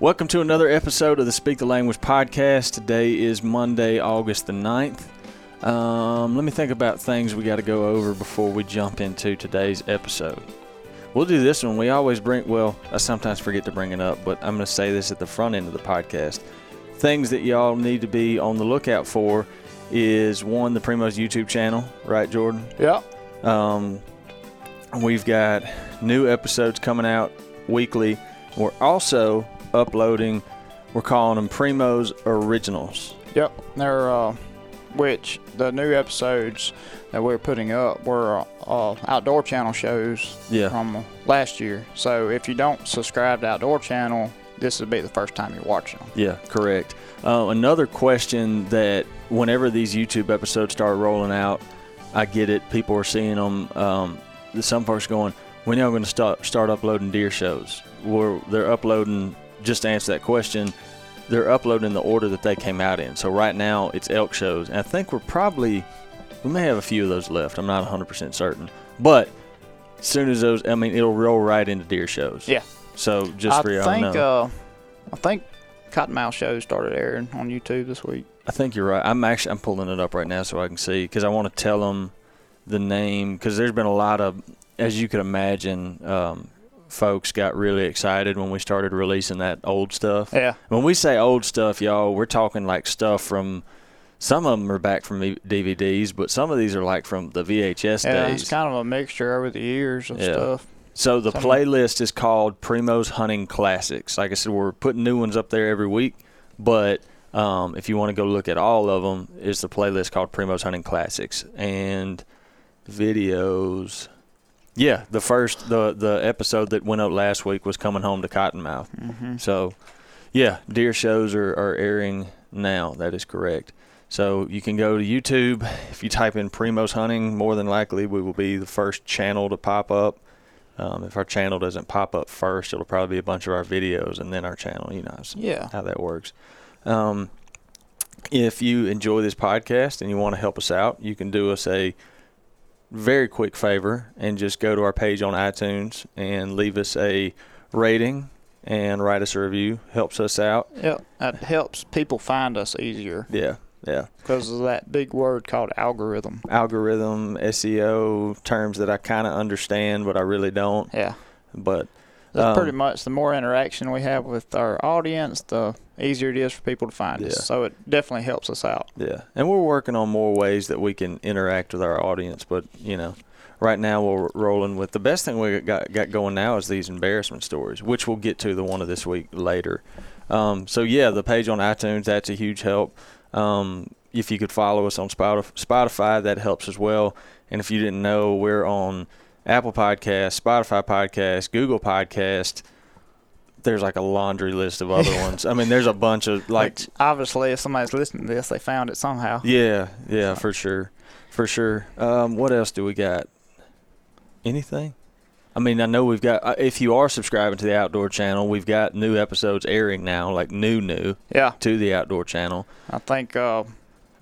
Welcome to another episode of the Speak the Language podcast. Today is Monday, August the 9th. Um, let me think about things we got to go over before we jump into today's episode. We'll do this one. We always bring, well, I sometimes forget to bring it up, but I'm going to say this at the front end of the podcast. Things that y'all need to be on the lookout for is one, the Primo's YouTube channel, right, Jordan? Yeah. Um, we've got new episodes coming out weekly. We're also uploading, we're calling them Primo's Originals. Yep. They're uh, which the new episodes that we're putting up were uh, outdoor channel shows Yeah. from last year. So if you don't subscribe to Outdoor Channel, this would be the first time you're watching them. Yeah, correct. Uh, another question that whenever these YouTube episodes start rolling out, I get it. People are seeing them. Um, some folks going, when y'all going to start start uploading deer shows? Where they're uploading. Just to answer that question, they're uploading the order that they came out in. So right now it's elk shows, and I think we're probably we may have a few of those left. I'm not 100% certain, but as soon as those, I mean, it'll roll right into deer shows. Yeah. So just I for y'all think know. uh, I think Cottonmouth shows started airing on YouTube this week. I think you're right. I'm actually I'm pulling it up right now so I can see because I want to tell them the name because there's been a lot of, as you could imagine, um, folks got really excited when we started releasing that old stuff. Yeah. When we say old stuff, y'all, we're talking like stuff from. Some of them are back from DVDs, but some of these are like from the VHS Yeah, days. it's kind of a mixture over the years of Yeah. stuff. So the playlist is called Primo's Hunting Classics. Like I said, we're putting new ones up there every week, but um, if you want to go look at all of them, is the playlist called Primo's Hunting Classics and videos. Yeah, the first the the episode that went up last week was coming home to Cottonmouth. hmm So, yeah, deer shows are, are airing now. That is correct. So you can go to YouTube. If you type in Primo's Hunting, more than likely we will be the first channel to pop up. Um, if our channel doesn't pop up first, it'll probably be a bunch of our videos and then our channel. You know how- Yeah. how that works. Um, if you enjoy this podcast and you want to help us out, you can do us a very quick favor and just go to our page on iTunes and leave us a rating and write us a review. Helps us out. Yep. That helps people find us easier Yeah, yeah. because of that big word called algorithm. Algorithm, SEO terms that I kind of understand, but I really don't. Yeah. But That's Um, pretty much the more interaction we have with our audience, the easier it is for people to find Yeah. us. So it definitely helps us out. Yeah, and we're working on more ways that we can interact with our audience. But you know, right now we're rolling with the best thing we got got going now is these embarrassment stories, which we'll get to the one of this week later. Um, so yeah, the page on iTunes that's a huge help. Um, if you could follow us on Spotify, that helps as well. And if you didn't know, we're on Apple Podcast, Spotify Podcast, Google Podcast. There's like a laundry list of other ones. I mean, there's a bunch of like Which, obviously, if somebody's listening to this, they found it somehow. yeah, yeah, for sure, for sure. Um, what else do we got? Anything? I mean, I know we've got. uh, If you are subscribing to the Outdoor Channel, we've got new episodes airing now, like new, new Yeah. to the Outdoor Channel. I think uh,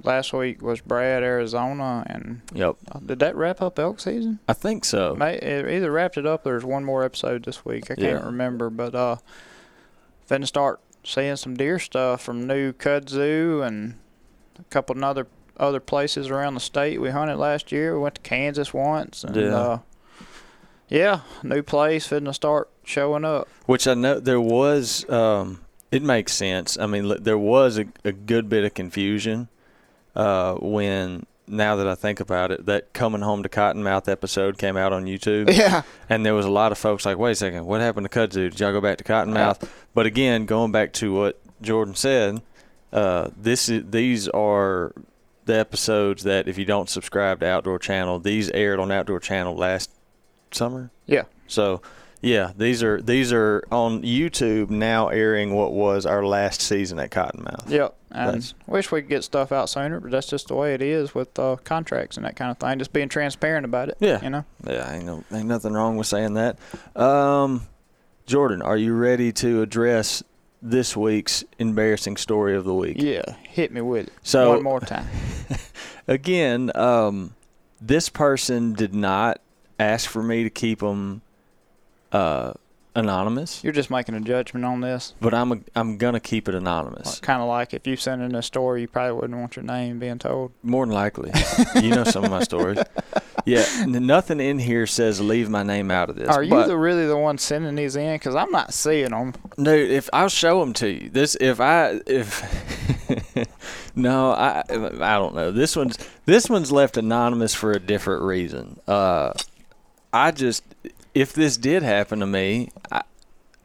last week was Brad, Arizona, and Yep, uh, did that wrap up elk season? I think so. May, it either wrapped it up or there's one more episode this week. I can't remember, but uh, finna start seeing some deer stuff from new kudzu and a couple of other other places around the state. We hunted last year. We went to Kansas once, and Yeah. uh, yeah, new place finna start showing up. Which I know there was. Um, it makes sense. I mean, there was a, a good bit of confusion uh, when. Now that I think about it, that coming home to Cottonmouth episode came out on YouTube. Yeah, And there was a lot of folks like, wait a second, what happened to kudzu? Did y'all go back to Cottonmouth? But again, going back to what Jordan said, uh, this is these are the episodes that if you don't subscribe to Outdoor Channel, these aired on Outdoor Channel last summer. Yeah. So, yeah, these are these are on YouTube now airing what was our last season at Cottonmouth. yep. And That's- wish we could get stuff out sooner, but that's just the way it is with uh, contracts and that kind of thing. Just being transparent about it. Yeah. you know. Yeah, ain't no ain't nothing wrong with saying that. Um, Jordan, are you ready to address this week's embarrassing story of the week? Yeah, hit me with it So one more time. again, um, this person did not ask for me to keep them uh, anonymous, You're just making a judgment on this. but I'm a, I'm gonna keep it anonymous. Kind of like if you send in a story, you probably wouldn't want your name being told. More than likely, you know some of my stories. Yeah, n- nothing in here says leave my name out of this. Are you the, really the one sending these in? Because I'm not seeing them. Dude, if I'll show them to you. This if I if no, I I don't know. This one's this one's left anonymous for a different reason. Uh, I just if this did happen to me, I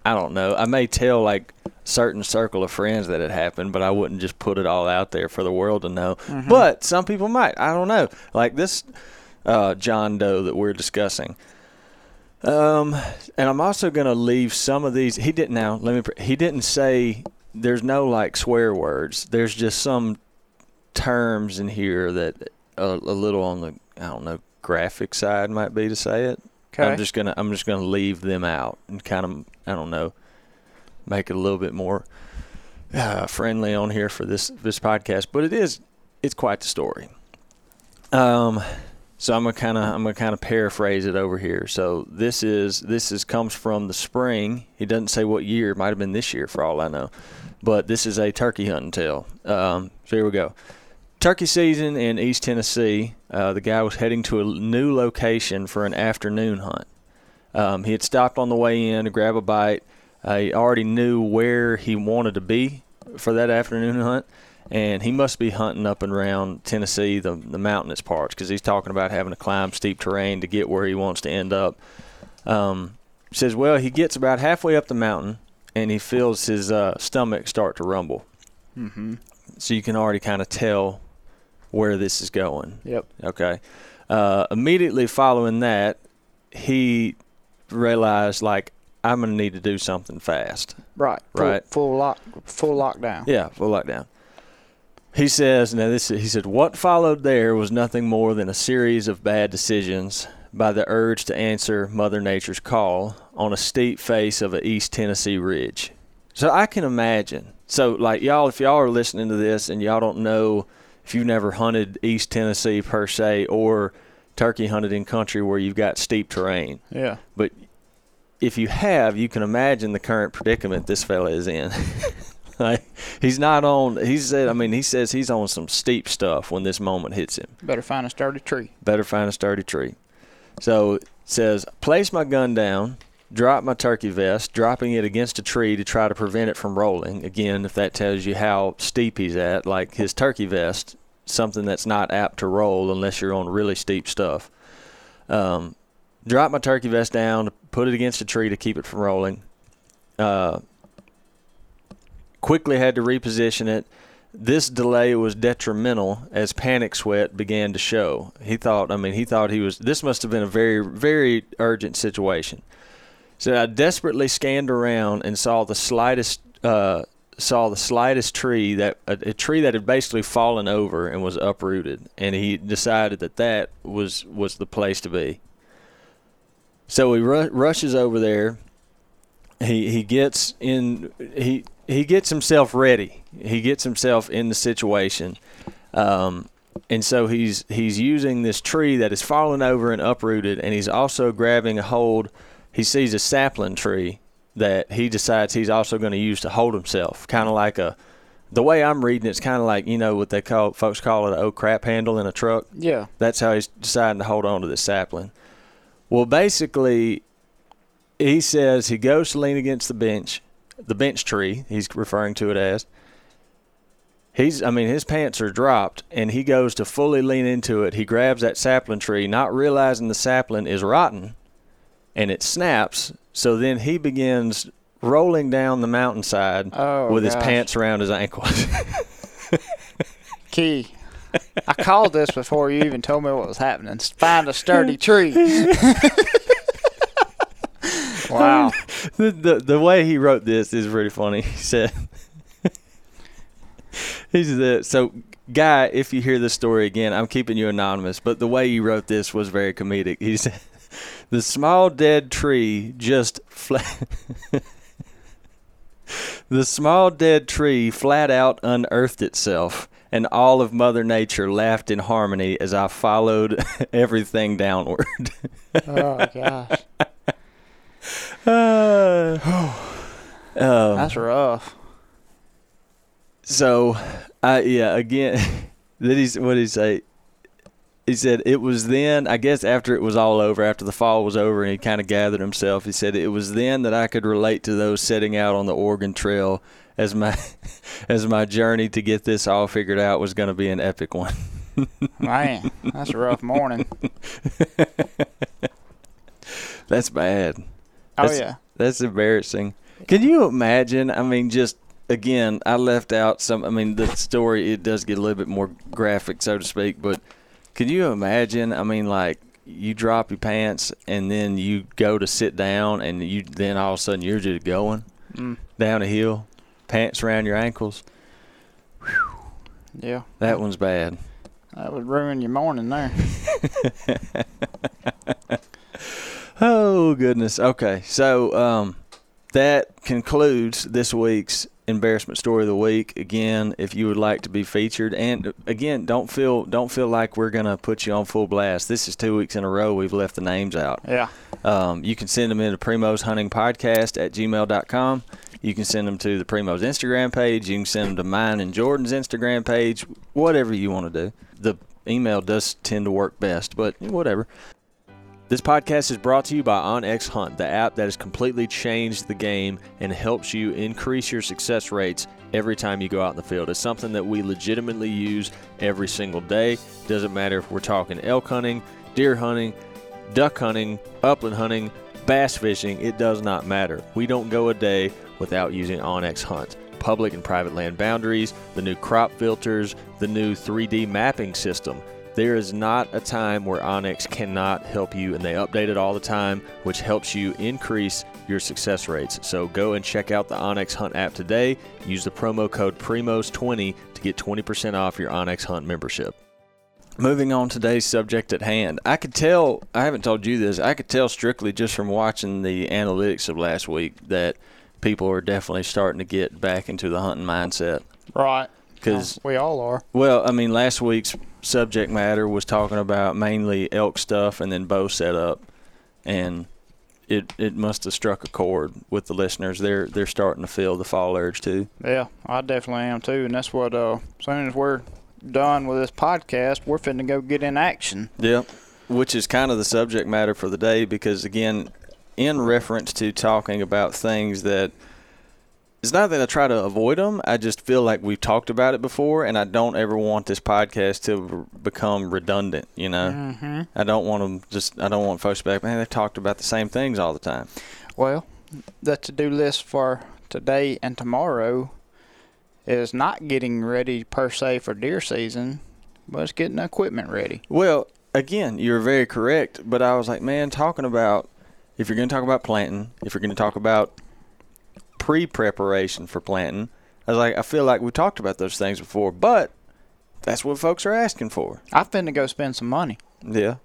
I don't know. I may tell like certain circle of friends that it happened, but I wouldn't just put it all out there for the world to know. But some people might. I don't know. Like this uh, John Doe that we're discussing. Um, and I'm also gonna leave some of these. He didn't now. Let me. He didn't say. There's no like swear words. There's just some terms in here that a, a little on the I don't know graphic side might be to say it. Okay. I'm just gonna I'm just gonna leave them out and kind of I don't know make it a little bit more uh, friendly on here for this this podcast. But it is it's quite the story. Um, so I'm gonna kind of I'm gonna kind of paraphrase it over here. So this is this is comes from the spring. He doesn't say what year. Might have been this year for all I know. But this is a turkey hunting tale. Um, so here we go. Turkey season in East Tennessee. Uh, the guy was heading to a new location for an afternoon hunt. Um, he had stopped on the way in to grab a bite. Uh, he already knew where he wanted to be for that afternoon hunt, and he must be hunting up and around Tennessee, the the mountainous parts, because he's talking about having to climb steep terrain to get where he wants to end up. Um, says, well, he gets about halfway up the mountain, and he feels his uh, stomach start to rumble. mm-hmm. So you can already kind of tell where this is going. Yep. Okay. Uh, immediately following that, he realized like I'm gonna need to do something fast. Right. Right. Full lock. Full lockdown. Yeah, full lockdown. He says, now this he said what followed there was nothing more than a series of bad decisions by the urge to answer Mother Nature's call on a steep face of a East Tennessee ridge. So I can imagine. So like y'all if y'all are listening to this and y'all don't know if you've never hunted East Tennessee per se or turkey hunted in country where you've got steep terrain, Yeah. but if you have, you can imagine the current predicament this fella is in. like he's not on. He said, I mean, he says he's on some steep stuff when this moment hits him. Better find a sturdy tree. Better find a sturdy tree. So it says, place my gun down, drop my turkey vest, dropping it against a tree to try to prevent it from rolling. Again, if that tells you how steep he's at, like his turkey vest, something that's not apt to roll unless you're on really steep stuff. Um, drop my turkey vest down, put it against a tree to keep it from rolling. Uh, quickly had to reposition it. This delay was detrimental as panic sweat began to show. He thought, I mean, he thought he was, this must have been a very, very urgent situation. So I desperately scanned around and saw the slightest, uh, saw the slightest tree that a, a tree that had basically fallen over and was uprooted, and he decided that that was was the place to be. So he ru- rushes over there. He he gets in. He he gets himself ready. He gets himself in the situation, um, and so he's he's using this tree that is fallen over and uprooted, and he's also grabbing a hold. He sees a sapling tree that he decides he's also going to use to hold himself, kind of like a. The way I'm reading it's kind of like you know what they call folks call it a oh crap handle in a truck. Yeah. That's how he's deciding to hold on to this sapling. Well, basically, he says he goes to lean against the bench, the bench tree. He's referring to it as. He's, I mean, his pants are dropped, and he goes to fully lean into it. He grabs that sapling tree, not realizing the sapling is rotten, and it snaps. So then he begins rolling down the mountainside Oh, with his pants around his ankles. Key. I called this before you even told me what was happening. Find a sturdy tree. wow. the, the the way he wrote this is really funny. He said, "He said so." Guy, if you hear this story again, I'm keeping you anonymous, but the way you wrote this was very comedic. He said, "The small dead tree just flat." the small dead tree flat out unearthed itself, and all of Mother Nature laughed in harmony as I followed everything downward. Oh gosh. Ah, Um, That's rough. So, I yeah again. then he's what did he say? He said it was then. I guess after it was all over, after the fall was over, and he kind of gathered himself. He said it was then that I could relate to those setting out on the Oregon Trail as my as my journey to get this all figured out was going to be an epic one. Man, that's a rough morning. That's bad. Oh yeah. That's embarrassing. Can you imagine? I mean, just again, I left out some. I mean, the story it does get a little bit more graphic, so to speak. But can you imagine? I mean, like you drop your pants and then you go to sit down, and you then all of a sudden you're just going Mm, down a hill, pants around your ankles. yeah. That one's bad. That would ruin your morning there. Oh goodness. Okay, so um, that concludes this week's embarrassment story of the week. Again, if you would like to be featured, and again, don't feel don't feel like we're gonna put you on full blast. This is two weeks in a row we've left the names out. Yeah. Um, you can send them into Primo's Hunting Podcast at gmail.com. You can send them to the Primo's Instagram page. You can send them to mine and Jordan's Instagram page. Whatever you want to do. The email does tend to work best, but whatever. This podcast is brought to you by OnX Hunt, the app that has completely changed the game and helps you increase your success rates every time you go out in the field. It's something that we legitimately use every single day. Doesn't matter if we're talking elk hunting, deer hunting, duck hunting, upland hunting, bass fishing, it does not matter. We don't go a day without using OnX Hunt. Public and private land boundaries, the new crop filters, the new 3D mapping system. There is not a time where OnX cannot help you, and they update it all the time, which helps you increase your success rates. So go and check out the OnX Hunt app today. Use the promo code PRIMOS20 to get 20% off your OnX Hunt membership. Moving on to today's subject at hand. I could tell, I haven't told you this, I could tell strictly just from watching the analytics of last week that people are definitely starting to get back into the hunting mindset. Right. Because we all are. well, I mean, last week's subject matter was talking about mainly elk stuff and then bow setup, and it it must have struck a chord with the listeners. They're they're starting to feel the fall urge too. Yeah, I definitely am too, and that's what. Uh, as soon as we're done with this podcast, we're finna go get in action. Yep. Which is kind of the subject matter for the day because again, in reference to talking about things that it's not that I try to avoid them. I just feel like we've talked about it before, and I don't ever want this podcast to become redundant. You know, Mm-hmm. I don't want them just. I don't want folks to be like, man, they've talked about the same things all the time. Well, the to-do list for today and tomorrow is not getting ready per se for deer season, but it's getting equipment ready. Well, again, you're very correct, but I was like, man, talking about if you're going to talk about planting, if you're going to talk about pre-preparation for planting, I was like, I feel like we talked about those things before, but that's what folks are asking for. I finna go spend some money. Yeah.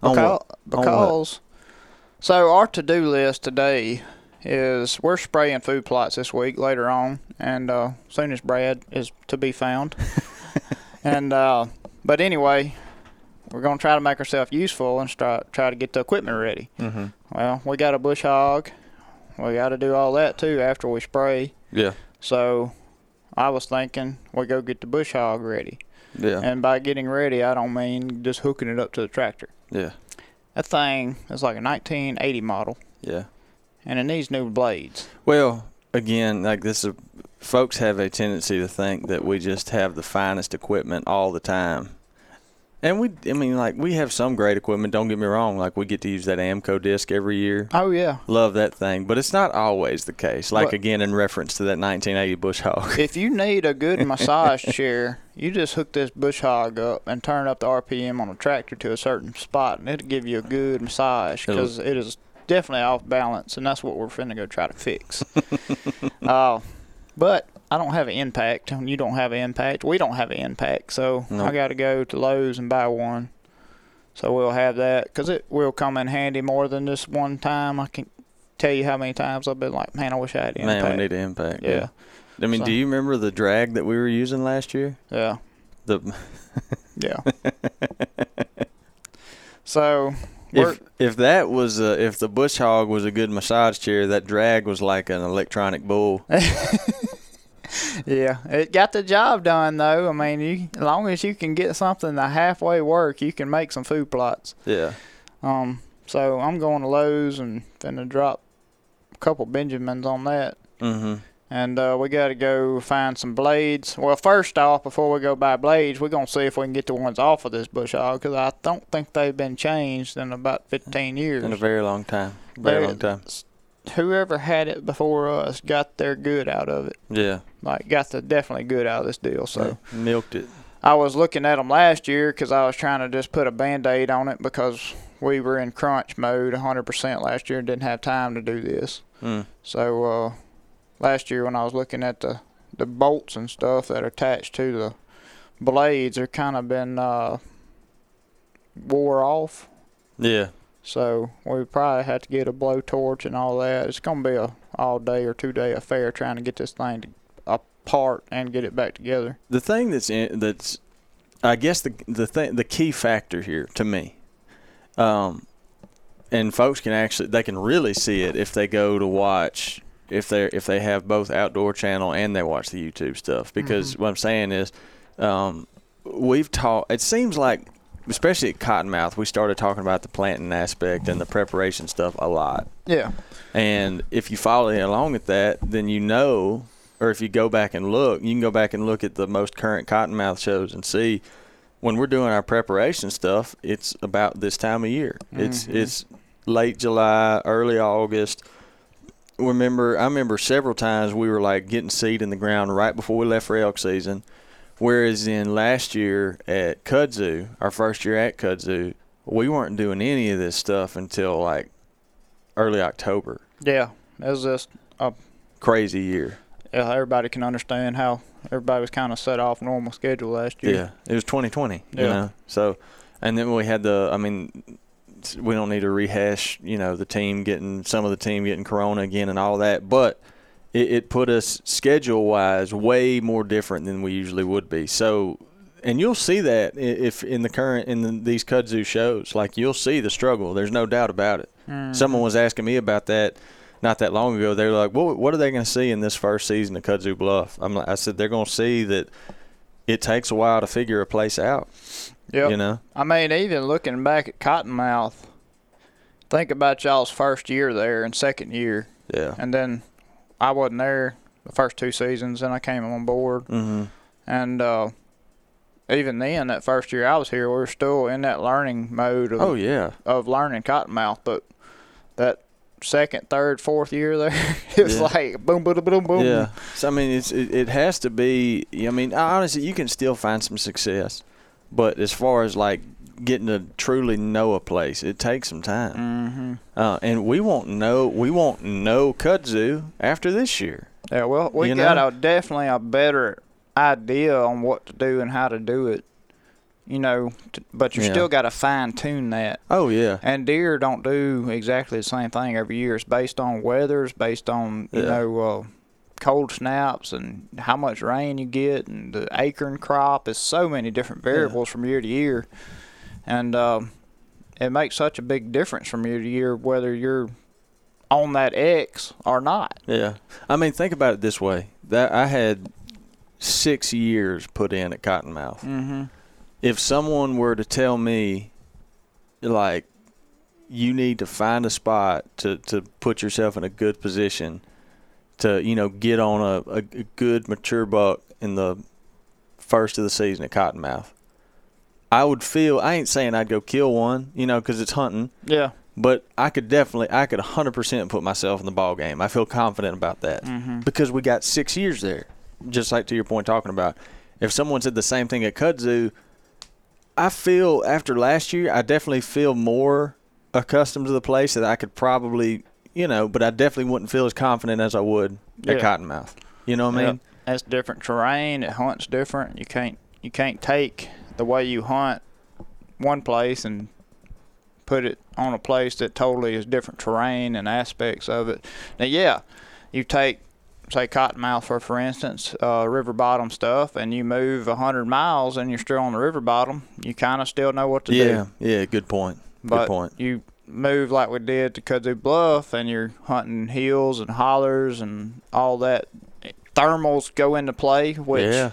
Because, what? On what? because so our to-do list today is we're spraying food plots this week later on, and uh, soon as Brad is to be found. and uh, but anyway, we're gonna try to make ourselves useful and try try to get the equipment ready. Mhm. Well, we got a bush hog. We got to do all that too after we spray. Yeah. So I was thinking we go get the bush hog ready. Yeah. And by getting ready, I don't mean just hooking it up to the tractor. Yeah. That thing is like a 1980 model, Yeah. and it needs new blades. Well, again, like this is folks have a tendency to think that we just have the finest equipment all the time. And we I mean like we have some great equipment, don't get me wrong, like we get to use that Amco disc every year. Oh yeah. Love that thing, but it's not always the case. Like But- again in reference to that 1980 Bush Hog. If you need a good massage chair, you just hook this bush hog up and turn up the RPM on the tractor to a certain spot, and it'll give you a good massage because it is definitely off balance, and that's what we're finna go try to fix. uh, but I don't have an impact, and you don't have an impact. We don't have an impact, so. I got to go to Lowe's and buy one. So we'll have that because it will come in handy more than just one time. I can tell you how many times I've been like, man, I wish I had an Man, we need an impact. yeah, I mean, So- do you remember the drag that we were using last year? yeah. The Yeah. so, If if that was a, if the bush hog was a good massage chair, that drag was like an electronic bull. yeah, it got the job done though. I mean, you, as long as you can get something to halfway work, you can make some food plots. Yeah. Um. So I'm going to Lowe's and finna drop a couple Benjamins on that. Mm-hmm. And uh, we got to go find some blades. Well, first off, before we go buy blades, we're going to see if we can get the ones off of this bush hog because I don't think they've been changed in about 15 years. In a very long time. Very They- long time. Whoever had it before us got their good out of it. Yeah. Like, got the definitely good out of this deal. So Yeah. milked it. I was looking at them last year because I was trying to just put a band aid on it because we were in crunch mode 100% last year and didn't have time to do this. Mm. So uh, last year when I was looking at the the bolts and stuff that are attached to the blades, they're kind of been uh, wore off. Yeah. So we probably have to get a blowtorch and all that. It's gonna be a all day or two day affair trying to get this thing to, apart and get it back together. The thing that's in, that's, I guess the the thing the key factor here to me, um, and folks can actually they can really see it if they go to watch if they if they have both outdoor channel and they watch the YouTube stuff because what I'm saying is, um, we've taught. It seems like especially at Cottonmouth we started talking about the planting aspect and the preparation stuff a lot. Yeah. And if you follow along at that, then you know, or if you go back and look, you can go back and look at the most current Cottonmouth shows and see when we're doing our preparation stuff, it's about this time of year. It's mm-hmm. it's late July, early August. Remember, I remember several times we were like getting seed in the ground right before we left for elk season. Whereas in last year at Kudzu, our first year at Kudzu, we weren't doing any of this stuff until like early October Yeah. It was just a crazy year. yeah, everybody can understand how everybody was kind of set off normal schedule last year. Yeah, it was 2020. You Yeah. know, so and then we had the. I mean, we don't need to rehash. You know, the team getting some of the team getting corona again and all that, but it, it put us schedule wise way more different than we usually would be. So. And you'll see that if in the current in the, these kudzu shows, like you'll see the struggle. There's no doubt about it. Hmm. Someone was asking me about that not that long ago. They were like, "What what are they going to see in this first season of Kudzu Bluff?" I'm like, I said they're going to see that it takes a while to figure a place out. yeah You know, I mean, even looking back at Cottonmouth, think about y'all's first year there and second year, yeah. and then I wasn't there the first two seasons, and I came on board, Mm-hmm. and uh, even then, that first year I was here, we were still in that learning mode of, Oh yeah, of learning Cottonmouth, but that second, third, fourth year there, it was Yeah. like boom, boom, boom, boom. yeah. So I mean, it's it, it has to be. I mean, honestly, you can still find some success, but as far as like getting to truly know a place, it takes some time. Mm-hmm. Uh, and we won't know we won't know kudzu after this year. Yeah, well, we You got know? a definitely a better idea on what to do and how to do it. You know, t- but you Yeah. still got to fine tune that. Oh yeah, And deer don't do exactly the same thing every year. It's based on weathers, based on you Yeah. know uh, cold snaps and how much rain you get, and the acorn crop. Is so many different variables from year to year, and um, it makes such a big difference from year to year whether you're on that X or not. Yeah. I mean, think about it this way. That I had 6 years put in at Cottonmouth. Mm-hmm. If someone were to tell me like you need to find a spot to to put yourself in a good position to, you know, get on a, a, a good mature buck in the first of the season at Cottonmouth. I would feel I ain't saying I'd go kill one, you know, cuz it's hunting, Yeah. but I could definitely, I could 100% put myself in the ball game. I feel confident about that Mm-hmm. because we got six years there. Just like to your point, talking about if someone said the same thing at Kudzu, I feel after last year, I definitely feel more accustomed to the place that I could probably, you know, but I definitely wouldn't feel as confident as I would at Cottonmouth. You know what I Yep. mean? That's different terrain. It hunts different. You can't you can't take the way you hunt one place and put it on a place that totally is different terrain and aspects of it. Now, yeah, you take say Cottonmouth for for instance, uh, river bottom stuff, and you move a hundred miles and you're still on the river bottom. You kind of still know what to Yeah, do. yeah, Yeah, good point. But point. you move like we did to Kudzu Bluff, and you're hunting hills and hollers and all that. Thermals go into play, which yeah,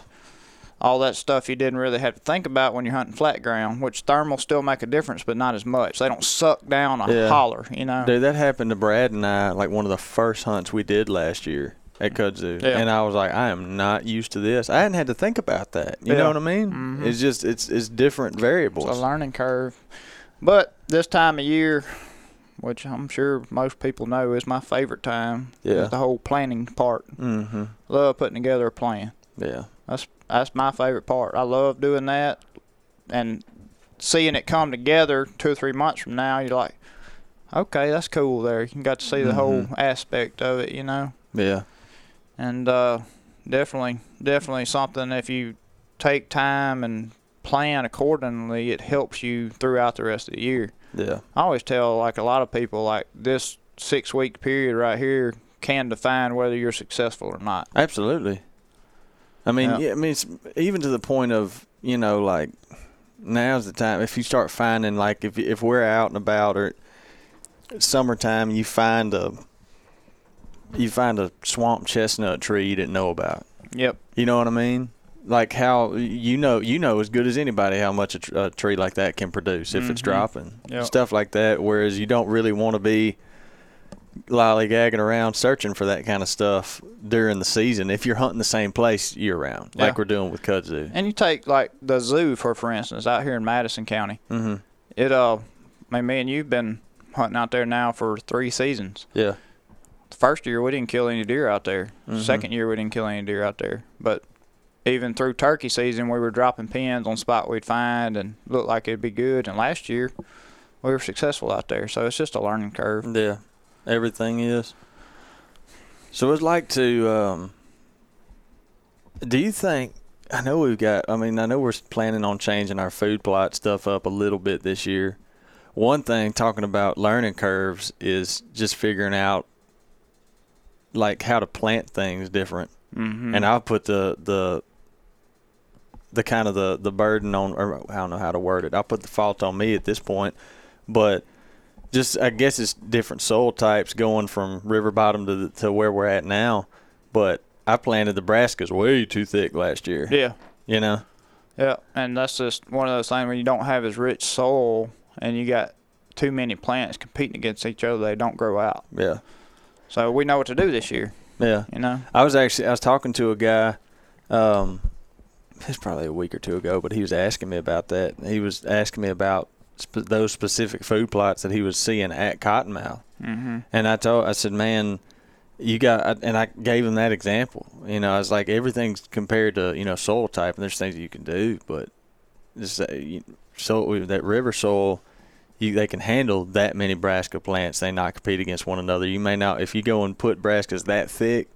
all that stuff you didn't really have to think about when you're hunting flat ground. Which thermals still make a difference, but not as much. They don't suck down a Yeah. holler, you know. dude, that happened to Brad and I. Like one of the first hunts we did last year at Kudzu, Yeah. and I was like, I am not used to this. I hadn't had to think about that. You Yeah. know what I mean? Mhm. It's just it's it's different variables It's a learning curve. But this time of year, which I'm sure most people know is my favorite time, Yeah. is the whole planning part. mm-hmm. Love putting together a plan. Yeah. That's that's my favorite part. I love doing that, and seeing it come together two or three months from now. You're like, okay, that's cool. There, you got to see the whole Mhm. aspect of it, you know. Yeah. And uh, definitely, definitely something. If you take time and plan accordingly, it helps you throughout the rest of the year. Yeah. I always tell like a lot of people like this six week period right here can define whether you're successful or not. Absolutely. I mean, Yeah. yeah. I mean, it's even to the point of you know, like now's the time. If you start finding like if if we're out and about or summertime, you find a you find a swamp chestnut tree you didn't know about. Yep. You know what I mean? Like how you know you know as good as anybody how much a, tr- a tree like that can produce if it's Mhm. dropping Yep. stuff like that. Whereas you don't really want to be lollygagging around searching for that kind of stuff during the season if you're hunting the same place year round, like we're doing with kudzu. And you take like the zoo for for instance out here in Madison County. Mm-hmm. It uh, I mean, me and you've been hunting out there now for three seasons. Yeah. The first year we didn't kill any deer out there. Mhm. Second year we didn't kill any deer out there. But even through turkey season, we were dropping pins on spot we'd find and looked like it'd be good. And last year we were successful out there. So it's just a learning curve. Yeah, everything is. So it's like to. Um, do you think? I know we've got. I mean, I know we're planning on changing our food plot stuff up a little bit this year. One thing talking about learning curves is just figuring out like how to plant things different. Mm-hmm. And I'll put the the the kind of the the burden on or I don't know how to word it. I'll put the fault on me at this point, but just I guess it's different soil types going from river bottom to the, to where we're at now. But I planted the brassicas way too thick last year. yeah. You know. Yeah, and that's just one of those things when you don't have as rich soil and you got too many plants competing against each other, they don't grow out. Yeah. So we know what to do this year, Yeah. you know. I was actually I was talking to a guy, um, it's probably a week or two ago, but he was asking me about that. He was asking me about sp- those specific food plots that he was seeing at Cottonmouth, Mm-hmm. and I told I said, man, you got, and I gave him that example. You know, I was like, everything's compared to you know soil type, and there's things that you can do, but just uh, you- so that river soil. You, they can handle that many brassica plants. They not compete against one another. You may not if you go and put brassicas that thick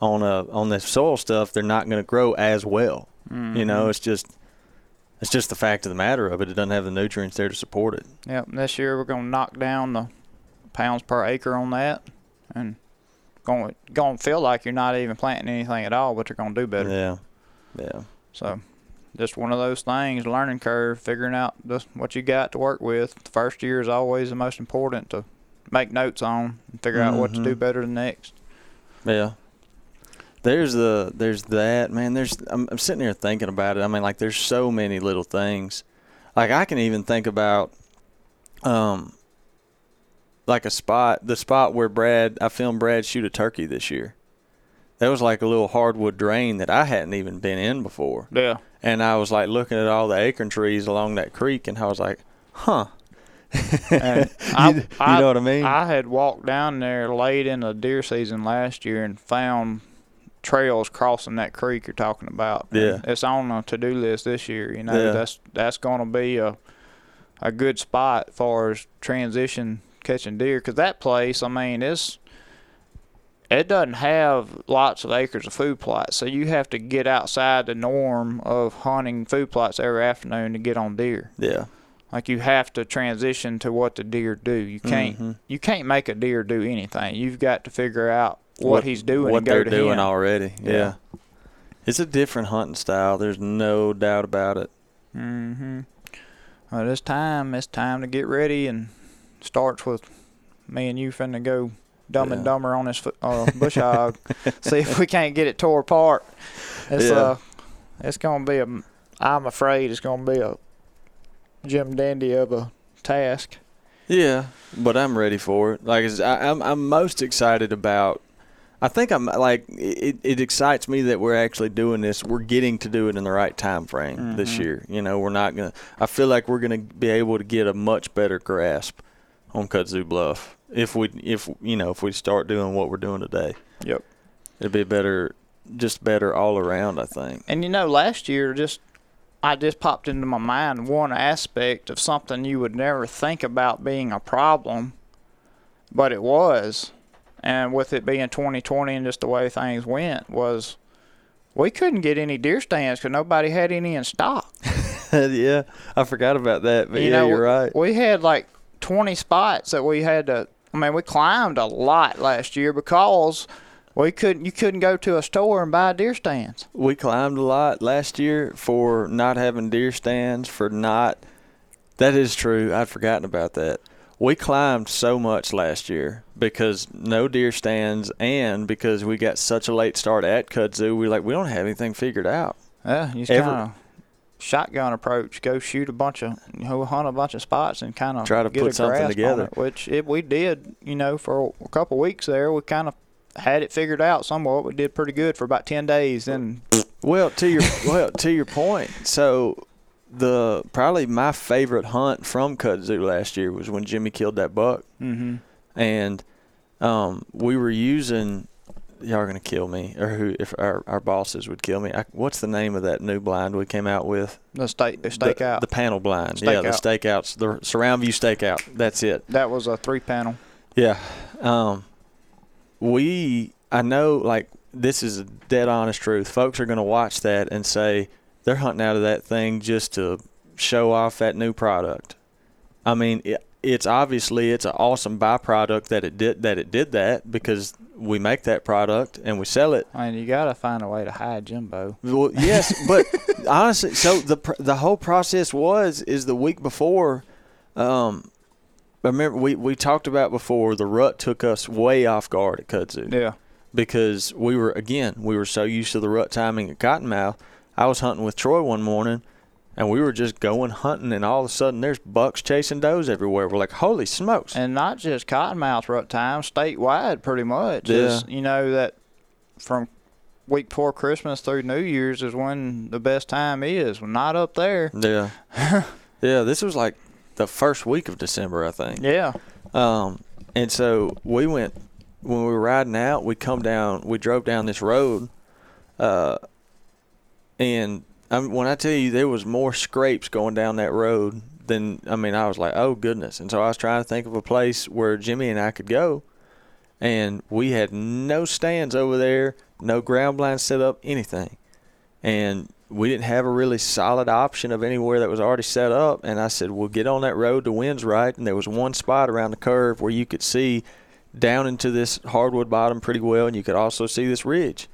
on a on the soil stuff, they're not going to grow as well. You know, it's just it's just the fact of the matter of it. It doesn't have the nutrients there to support it. Yep. This year we're gonna knock down the pounds per acre on that, and going going to feel like you're not even planting anything at all, but you're gonna do better. Yeah, yeah, So, just one of those things, learning curve, figuring out just what you got to work with. The first year is always the most important to make notes on and figure out what to do Mhm. better the next. yeah. There's the there's that man. There's I'm, I'm sitting here thinking about it. I mean, like there's so many little things. Like I can even think about, um, like a spot, the spot where Brad I filmed Brad shoot a turkey this year. That was like a little hardwood drain that I hadn't even been in before. Yeah. and I was like looking at all the acorn trees along that creek, and I was like, "Huh." And you, I- you know what I mean? I had walked down there late in the deer season last year and found trails crossing that creek you're talking about. And Yeah. it's on the to-do list this year. You know, Yeah. that's that's going to be a a good spot as far as transition catching deer because that place, I mean, it's it doesn't have lots of acres of food plots, so you have to get outside the norm of hunting food plots every afternoon to get on deer. yeah, Like you have to transition to what the deer do. You can't Mhm. you can't make a deer do anything. You've got to figure out what, he's doing what and go they're to doing him. already. Yeah. Yeah. it's a different hunting style. There's no doubt about it. Mm-hmm. Well, it's time. It's time to get ready, and starts with me and you finna go dumb and dumber on this uh, bush hog. See if we can't get it tore apart. It's Yeah. uh, it's gonna be a. I'm afraid it's gonna be a Jim Dandy of a task. Yeah, but I'm ready for it. Like I s- I, am I'm most excited about. I think I'm like it. It excites me that we're actually doing this. We're getting to do it in the right time frame this Mhm. year. You know, we're not gonna. I feel like we're gonna be able to get a much better grasp on Kudzu Bluff if we if you know if we start doing what we're doing today. Yep. It'd be better, just better all around. I think. And you know, last year just I just popped into my mind one aspect of something you would never think about being a problem, but it was. And with it being 2020 and just the way things went was we couldn't get any deer stands because nobody had any in stock. yeah, I forgot about that. But you yeah, know, you're right. We had like 20 spots that we had to. I mean, we climbed a lot last year because we couldn't. You couldn't go to a store and buy deer stands. we climbed a lot last year for not having deer stands for not that is true i'd forgotten about that we climbed so much last year because no deer stands and because we got such a late start at kudzu we like we don't have anything figured out Yeah, you just kind of shotgun approach. Go shoot a bunch of, you know, hunt a bunch of spots and kind of Try to get put something together. It, which if we did, you know, for a couple weeks there, we kind of had it figured out somewhat. We did pretty good for about ten days. Then well to your well to your point so the probably my favorite hunt from kudzu last year was when jimmy killed that buck. Mm-hmm. and um, we were using y'all are gonna kill me or who if our, our bosses would kill me. I, what's the name of that new blind we came out with? The stake, the the, stakeout. the panel blind. Yeah the stakeouts the surround view stakeout. That's it. That was a three panel. yeah um, we i know like this is a dead honest truth. Folks are gonna watch that and say they're hunting out of that thing just to show off that new product i mean it, it's obviously it's an awesome byproduct that it did that it did that because we make that product and we sell it I mean, you gotta find a way to hide Jimbo. well, yes, but honestly, so the the whole process was is the week before. Um, I remember we we talked about before the rut took us way off guard at Kudzu Yeah. because we were again we were so used to the rut timing at Cottonmouth. I was hunting with Troy one morning, and we were just going hunting, and all of a sudden there's bucks chasing does everywhere. We're like, holy smokes! And not just cottonmouth rut time, statewide pretty much. Yeah. Is, you know that from week before Christmas through New Year's is when the best time is. We're not up there. yeah, yeah. This was like the first week of December, I think. Yeah. Um, and so we went when we were riding out. We come down. We drove down this road, uh, and I when I tell you there was more scrapes going down that road than I mean, I was like, oh goodness. And so I was trying to think of a place where Jimmy and I could go, and we had no stands over there, no ground blinds set up, anything, and we didn't have a really solid option of anywhere that was already set up. And I said, "We'll get on that road. The wind's right." And there was one spot around the curve where you could see down into this hardwood bottom pretty well, and you could also see this ridge.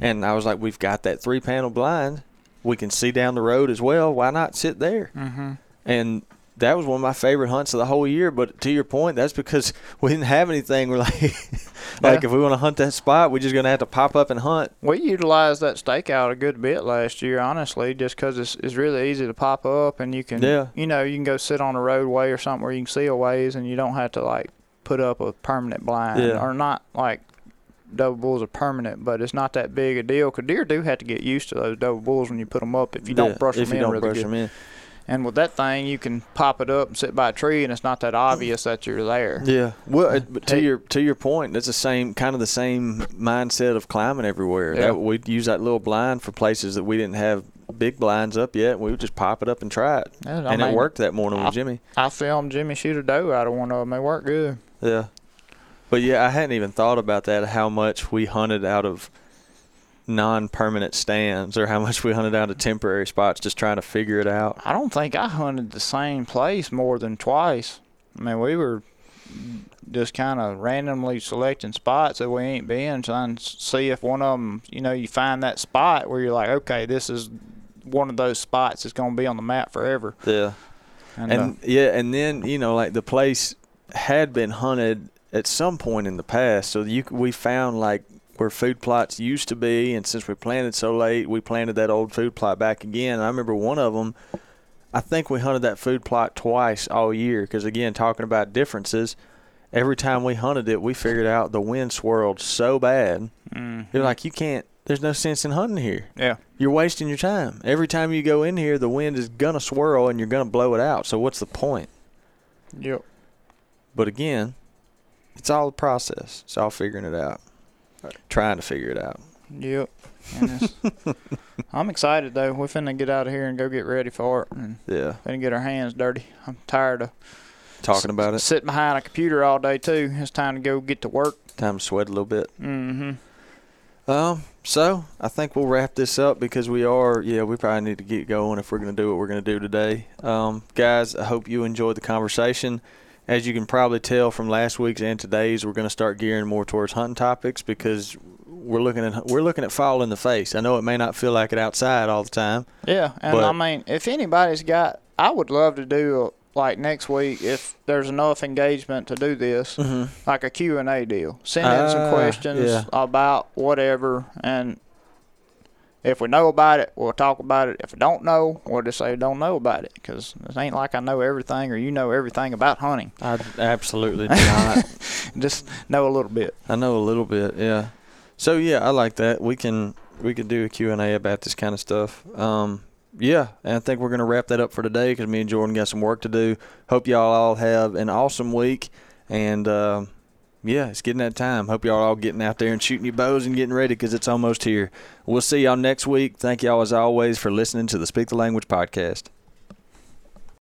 And I was like, "We've got that three-panel blind. We can see down the road as well. Why not sit there?" Mm-hmm. And that was one of my favorite hunts of the whole year. But to your point, that's because we didn't have anything. We're like, like Yeah. if we want to hunt that spot, we're just gonna have to pop up and hunt. We utilized that stakeout a good bit last year, honestly, just 'cause it's, it's really easy to pop up and you can, Yeah. you know, you can go sit on a roadway or something where you can see a ways and you don't have to like put up a permanent blind Yeah. or not like double bulls are permanent, but it's not that big a deal 'cause deer do have to get used to those double bulls when you put them up if you Yeah, don't brush them in really brush good. them in. And with that thing, you can pop it up and sit by a tree, and it's not that obvious that you're there. Yeah. Well, it- but to your to your point, that's the same kind of the same mindset of climbing everywhere. Yeah. We'd use that little blind for places that we didn't have big blinds up yet. We would just pop it up and try it, Yeah, and it worked that morning I- with Jimmy. I filmed Jimmy shoot a doe out of one of them. They worked good. Yeah. But yeah, I hadn't even thought about that. How much we hunted out of non-permanent stands, or how much we hunted out of temporary spots, just trying to figure it out. I don't think I hunted the same place more than twice. I mean, we were just kind of randomly selecting spots that we ain't been, trying to see if one of them, you know, you find that spot where you're like, okay, this is one of those spots that's going to be on the map forever. Yeah. And, and uh, yeah, and then you know, like the place had been hunted at some point in the past, so you we found like where food plots used to be, and since we planted so late, we planted that old food plot back again. And I remember one of them. I think we hunted that food plot twice all year because again, talking about differences. Every time we hunted it, we figured out the wind swirled so bad. mhm. You're like, you can't. There's no sense in hunting here. yeah, You're wasting your time. Every time you go in here, the wind is gonna swirl and you're gonna blow it out. So what's the point? yep. But again, it's all a process. It's all figuring it out, trying to figure it out. Yep. I'm excited though. We're finna get out of here and go get ready for it, and Yeah, finna get our hands dirty. I'm tired of talking about it. sitting behind a computer all day too. It's time to go get to work. Time to sweat a little bit. Mm-hmm. Um, so I think we'll wrap this up because we are, yeah, we probably need to get going if we're going to do what we're going to do today. Um, guys, I hope you enjoyed the conversation. As you can probably tell from last week's and today's, we're going to start gearing more towards hunting topics because we're looking at we're looking at fall in the face. I know it may not feel like it outside all the time. Yeah, and I mean, if anybody's got, I would love to do like next week if there's enough engagement to do this, Mm-hmm. like a Q and A deal. Send in Ah, some questions yeah. about whatever, and if we know about it, we'll talk about it. If we don't know, we'll just say we don't know about it because it ain't like I know everything or you know everything about hunting. I absolutely do not. Just know a little bit. I know a little bit, yeah. So yeah, I like that. We can we could do a Q&A about this kind of stuff. Um yeah, and I think we're going to wrap that up for today because me and Jordan got some work to do. Hope y'all all have an awesome week, and um yeah, it's getting that time. Hope y'all all getting out there and shooting your bows and getting ready because it's almost here. We'll see y'all next week. Thank y'all as always for listening to the Speak the Language podcast.